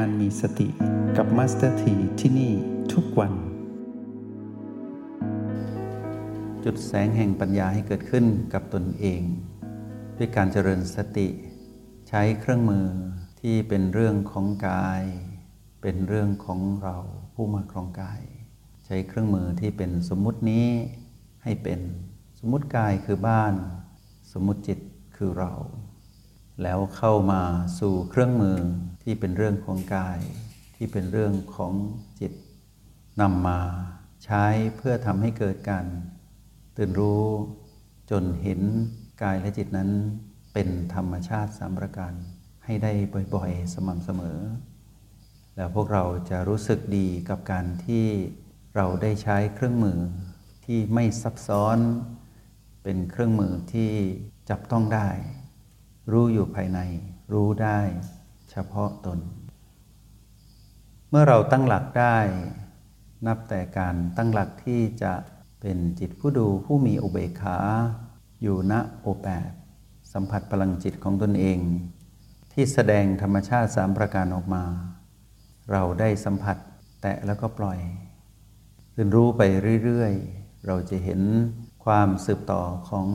การมีสติกับมาสเตอร์ทีที่นี่ทุกวัน จุดแสงแห่งปัญญาให้เกิดขึ้นกับตนเอง ด้วยการเจริญสติ ใช้เครื่องมือที่เป็นเรื่องของกาย เป็นเรื่องของเราผู้มาครองกาย ใช้เครื่องมือที่เป็นสมมุตินี้ให้เป็นสมมุติกายคือบ้าน สมมุติจิตคือเรา แล้วเข้ามาสู่เครื่องมือ ที่เป็นเรื่องของกาย ที่เป็นเรื่องของจิตนำมาใช้เพื่อทำให้เกิดการตื่นรู้จนเห็นกายและจิตนั้นเป็นธรรมชาติสามประการให้ได้บ่อยๆ สม่ำเสมอ แล้วพวกเราจะรู้สึกดีกับการที่เราได้ใช้เครื่องมือที่ไม่ซับซ้อน เป็นเครื่องมือที่จับต้องได้ รู้อยู่ภายใน รู้ได้ เฉพาะตน เมื่อเราตั้งหลักได้ นับแต่การตั้งหลักที่จะเป็นจิตผู้ดูผู้มีอุเบกขาอยู่ณโอแปดสัมผัสพลังจิตของตนเอง ที่แสดงธรรมชาติสามประการออกมา เราได้สัมผัสแตะแล้วก็ปล่อยเรียนรู้ไปเรื่อย ๆ เราจะเห็นความสืบต่อของ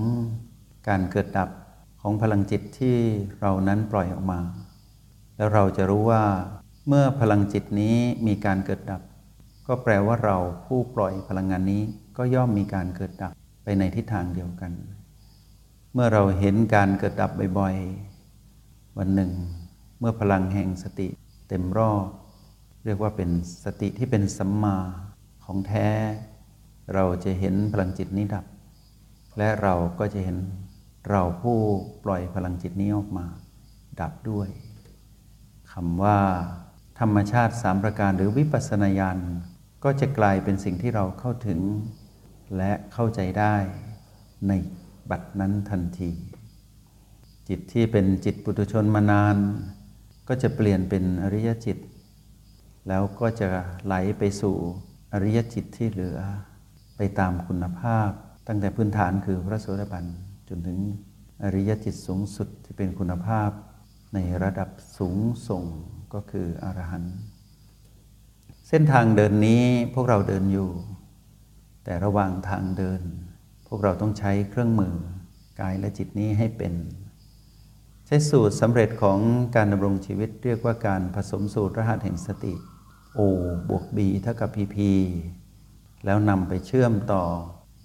การเกิดดับของพลังจิตที่เรานั้นปล่อยออกมา แล้วเราจะรู้ว่า เมื่อพลังจิตนี้มีการเกิดดับ ก็แปลว่าเราผู้ปล่อยพลังงานนี้ก็ย่อมมีการเกิดดับไปในทิศทางเดียวกัน เมื่อเราเห็นการเกิดดับบ่อยๆ วันหนึ่ง เมื่อพลังแห่งสติเต็มรอบเรียกว่าเป็นสติที่เป็นสัมมาของแท้ เราจะเห็นพลังจิตนี้ดับ และเราก็จะเห็นเราผู้ปล่อยพลังจิตนี้ออกมา ดับด้วย คำว่า ธรรมชาติสามประการหรือวิปัสสนาญาณก็จะกลายเป็นสิ่งที่เราเข้าถึง และเข้าใจได้ในบัดนั้นทันที จิตที่เป็นจิตปุถุชนมานาน ก็จะเปลี่ยนเป็นอริยจิต แล้วก็จะไหลไปสู่อริยจิตที่เหลือ ไปตามคุณภาพ ตั้งแต่พื้นฐานคือพระโสดาบันจนถึงอริยจิตสูงสุดที่เป็นคุณภาพ ในระดับสูงส่งก็คืออรหันต์เส้นทางเดินนี้พวกเราเดินอยู่ แต่ระหว่างทางเดิน พวกเราต้องใช้เครื่องมือกายและจิตนี้ให้เป็น ใช้สูตรสำเร็จของการดำรงชีวิตเรียกว่าการผสมสูตรรหัสแห่งสติ O บวก B เท่ากับ PP แล้วนำไปเชื่อมต่อ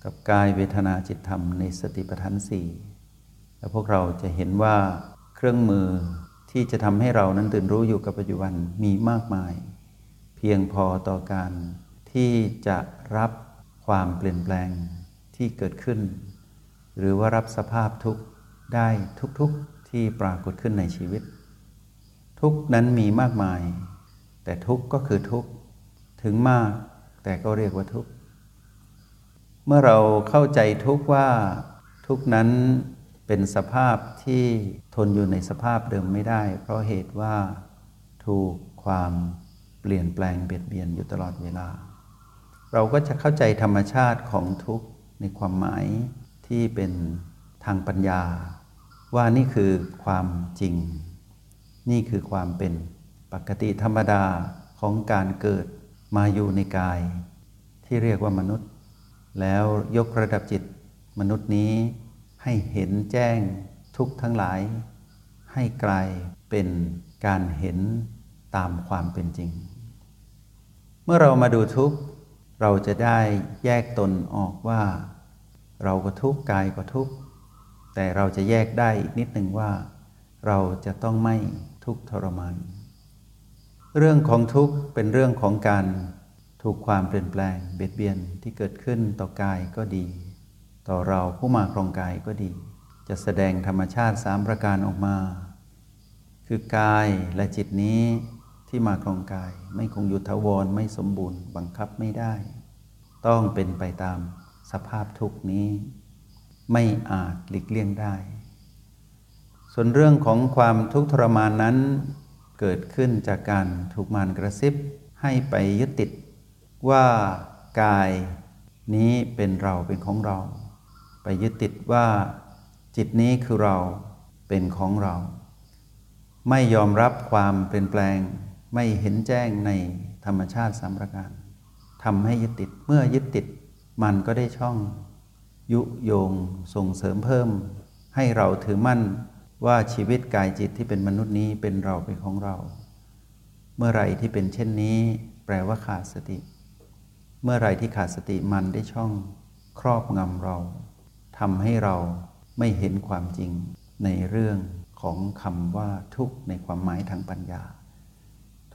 กับกายเวทนาจิตธรรมในสติปัฏฐานสี่แล้วพวกเราจะเห็นว่า รื่องมือที่จะทำให้เรานั้นตื่นรู้อยู่กับปัจจุบันมีมากมาย เพียงพอต่อการที่จะรับความเปลี่ยนแปลงที่เกิดขึ้น หรือว่ารับสภาพทุกข์ได้ทุกๆที่ปรากฏขึ้นในชีวิต ทุกนั้นมีมากมาย แต่ทุกก็คือทุกถึงมากแต่ก็เรียกว่าทุกเมื่อเราเข้าใจทุกว่าทุกนั้น เป็นสภาพที่ทนอยู่ในสภาพเดิมไม่ได้ เพราะเหตุว่าถูกความเปลี่ยนแปลงเบียดเบียนอยู่ตลอดเวลา เราก็จะเข้าใจธรรมชาติของทุกข์ในความหมายที่เป็นทางปัญญา ว่านี่คือความจริง นี่คือความเป็นปกติธรรมดาของการเกิดมาอยู่ในกาย ที่เรียกว่ามนุษย์ แล้วยกระดับจิตมนุษย์นี้ ให้เห็นแจ้งทุกทั้งหลาย ให้กลายเป็นการเห็นตามความเป็นจริง เมื่อเรามาดูทุกข์เราจะได้แยกตนออกว่า เราก็ทุกข์กายก็ทุกข์แต่เราจะแยกได้อีกนิดหนึ่งว่า เราจะต้องไม่ทุกข์ทรมานเรื่องของทุกข์เป็นเรื่องของการถูกความเปลี่ยนแปลงเบียดเบียนที่เกิดขึ้นต่อกายก็ดี ต่อเราผู้มาครองกายก็ดี จะแสดงธรรมชาติสามประการออกมา คือกายและจิตนี้ที่มาครองกายไม่คงอยู่ทวรไม่สมบูรณ์ บังคับไม่ได้ ต้องเป็นไปตามสภาพทุกนี้ ไม่อาจหลีกเลี่ยงได้ ส่วนเรื่องของความทุกข์ทรมานนั้น เกิดขึ้นจากการถูกมารกระซิบให้ไปยึดติดว่ากายนี้เป็นเราเป็นของเรา ไปยึดติดว่าจิตนี้คือเราเป็นของเรา ไม่ยอมรับความเปลี่ยนแปลง ไม่เห็นแจ้งในธรรมชาติสามประการทำให้ยึดติดเมื่อยึดติดมันก็ได้ช่อง ยุโยงส่งเสริมเพิ่ม ให้เราถือมั่นว่าชีวิตกายจิตที่เป็นมนุษย์นี้เป็นเราเป็นของเรา เมื่อไรที่เป็นเช่นนี้ แปลว่าขาดสติ เมื่อไรที่ขาดสติมันได้ช่อง ครอบงำเรา ทำให้เราไม่เห็นความจริงในเรื่องของคำว่าทุกข์ในความหมายทางปัญญา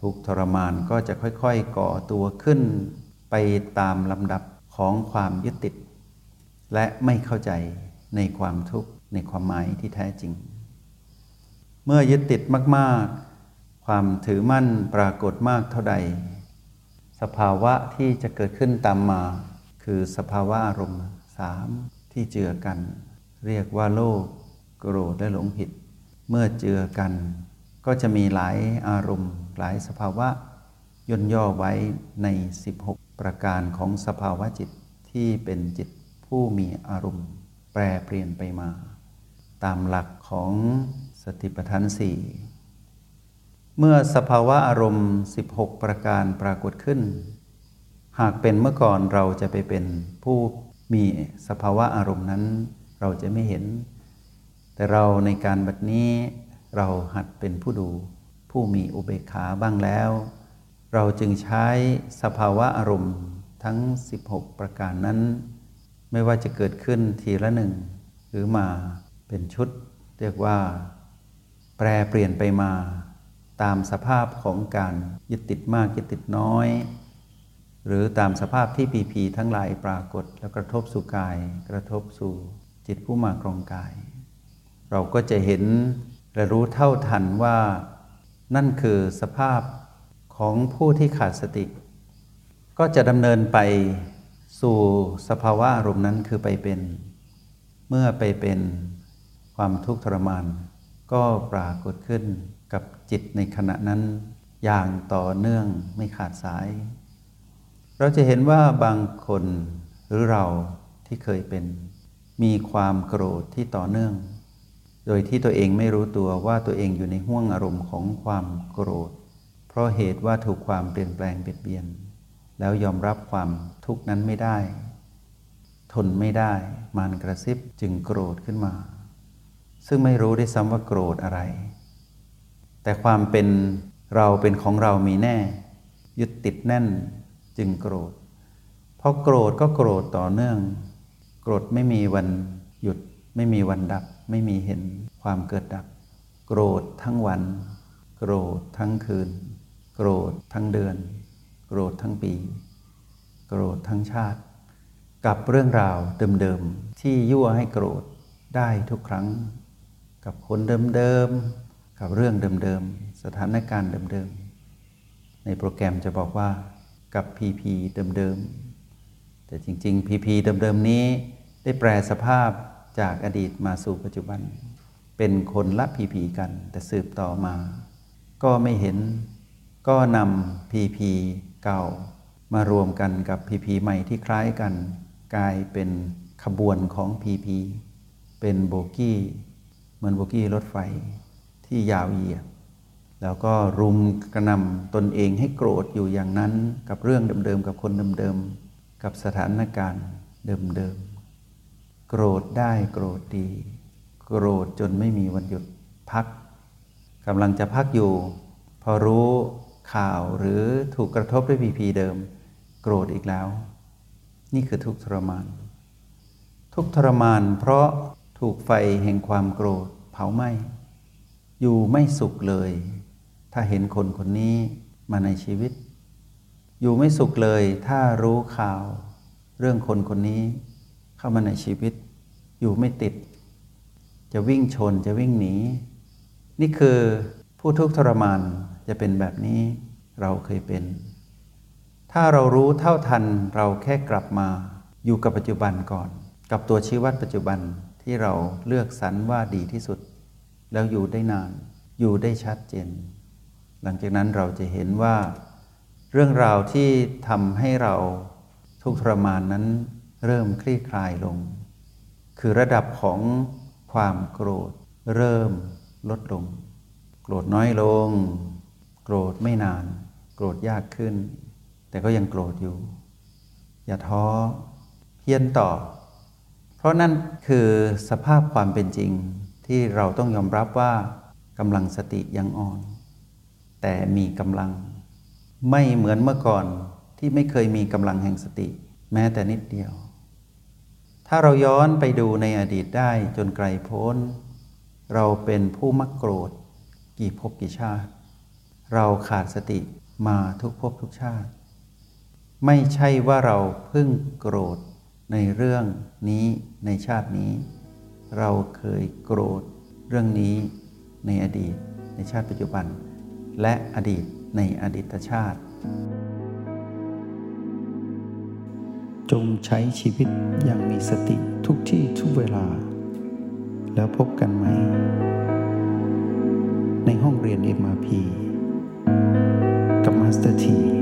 ทุกทรมานก็จะค่อยๆก่อตัวขึ้นไปตามลำดับของความยึดติด และไม่เข้าใจในความทุกข์ในความหมายที่แท้จริง เมื่อยึดติดมากๆ ความถือมั่นปรากฏมากเท่าใด สภาวะที่จะเกิดขึ้นตามมา คือสภาวะอารมณ์สาม ที่เจือกัน เรียกว่าโลภโกรธและหลงผิด เมื่อเจือกัน ก็จะมีหลายอารมณ์ หลายสภาวะย่นย่อไว้ใน 16 ประการของสภาวะจิตที่เป็นจิตผู้มีอารมณ์ แปรเปลี่ยนไปมา ตามหลักของสติปัฏฐานสี่เมื่อสภาวะอารมณ์ 16 ประการปรากฏขึ้น หากเป็นเมื่อก่อนเราจะไปเป็นผู้ มีสภาวะอารมณ์นั้น เราจะไม่เห็น แต่เราในการบัดนี้เราหัดเป็นผู้ดู ผู้มีอุเบกขาบ้างแล้ว เราจึงใช้สภาวะอารมณ์ทั้ง 16 ประการนั้น ไม่ว่าจะเกิดขึ้นทีละหนึ่ง หรือมาเป็นชุด เรียกว่า แปรเปลี่ยนไปมา ตามสภาพของการยึดติดมากยึดติดน้อย หรือตามสภาพที่ปีพีทั้งหลายปรากฏแล้วกระทบสู่กาย กระทบสู่จิตผู้มากรองกาย เราก็จะเห็นและรู้เท่าทันว่า นั่นคือสภาพของผู้ที่ขาดสติ ก็จะดำเนินไปสู่สภาวะอารมณ์นั้นคือไปเป็น เมื่อไปเป็นความทุกข์ทรมาน ก็ปรากฏขึ้นกับจิตในขณะนั้นอย่างต่อเนื่องไม่ขาดสาย เราจะเห็นว่าบางคนหรือเราที่เคยเป็น มีความโกรธที่ต่อเนื่อง โดยที่ตัวเองไม่รู้ตัวว่าตัวเองอยู่ในห่วงอารมณ์ของความโกรธ เพราะเหตุว่าถูกความเปลี่ยนแปลงเบียดเบียน แล้วยอมรับความทุกข์นั้นไม่ได้ ทนไม่ได้มานกระซิบจึงโกรธขึ้นมา ซึ่งไม่รู้ได้ซ้ำว่าโกรธอะไร แต่ความเป็นเราเป็นของเรามีแน่ ยึดติดแน่น จึงโกรธพอโกรธก็โกรธต่อเนื่อง โกรธไม่มีวันหยุด ไม่มีวันดับ ไม่มีเห็นความเกิดดับ โกรธทั้งวัน โกรธทั้งคืน โกรธทั้งเดือน โกรธทั้งปี โกรธทั้งชาติ กับเรื่องราวเดิมๆที่ยั่วให้โกรธได้ทุกครั้ง กับคนเดิมๆกับเรื่องเดิมๆสถานการณ์เดิมๆในโปรแกรมจะบอกว่า กับพีพีเดิมๆ แต่จริงๆพีพีเดิมๆ นี้ได้แปลสภาพจากอดีตมาสู่ปัจจุบัน เป็นคนละพีพีกัน แต่สืบต่อมา ก็ไม่เห็นก็นำพีพีเก่ามารวมกันกับพีพีใหม่ที่คล้ายกัน กลายเป็นขบวนของพีพีเป็นโบกี้ เหมือนโบกี้รถไฟที่ยาวเหยียด แล้วก็รุมกระนำตนเองให้โกรธอยู่อย่างนั้นกับเรื่องเดิมๆ กับคนเดิมๆ กับสถานการณ์เดิมๆ โกรธได้โกรธดี โกรธจนไม่มีวันหยุดพักกำลังจะพักอยู่ พอรู้ข่าวหรือถูกกระทบด้วยพีพีเดิม โกรธอีกแล้ว นี่คือทุกทรมาน ทุกทรมานเพราะถูกไฟแห่งความโกรธเผาไหม้อยู่ไม่สุขเลย ถ้าเห็นคนคนนี้มาในชีวิต อยู่ไม่สุขเลยถ้ารู้ข่าว เรื่องคนคนนี้เข้ามาในชีวิต อยู่ไม่ติด จะวิ่งชนจะวิ่งหนี นี่คือผู้ทุกข์ทรมานจะเป็นแบบนี้เราเคยเป็น ถ้าเรารู้เท่าทันเราแค่กลับมาอยู่กับปัจจุบันก่อน กับตัวชีวัดปัจจุบันที่เราเลือกสรรว่าดีที่สุด แล้วอยู่ได้นาน อยู่ได้ชัดเจน หลังจากนั้นเราจะเห็นว่า เรื่องราวที่ทำให้เราทุกข์ทรมานนั้นเริ่มคลี่คลายลง คือระดับของความโกรธเริ่มลดลง โกรธน้อยลง โกโกรธไม่นาน โกรธยากขึ้น แต่ก็ยังโกรธอยู่ อย่าท้อเพียนต่อ เพราะนั่นคือสภาพความเป็นจริงที่เราต้องยอมรับว่ากำลังสติยังอ่อน แต่มีกำลัง ไม่เหมือนเมื่อก่อนที่ไม่เคยมีกำลังแห่งสติ แม้แต่นิดเดียว ถ้าเราย้อนไปดูในอดีตได้จนไกลโพ้น เราเป็นผู้มักโกรธ กี่ภพกี่ชาติ เราขาดสติมาทุกภพทุกชาติ ไม่ใช่ว่าเราเพิ่งโกรธในเรื่องนี้ในชาตินี้ เราเคยโกรธเรื่องนี้ในอดีตในชาติปัจจุบัน และอดีตในอดีตชาติ จงใช้ชีวิตอย่างมีสติทุกที่ทุกเวลา แล้วพบกันใหม่ ในห้องเรียน MRP กับมาสเตอร์ที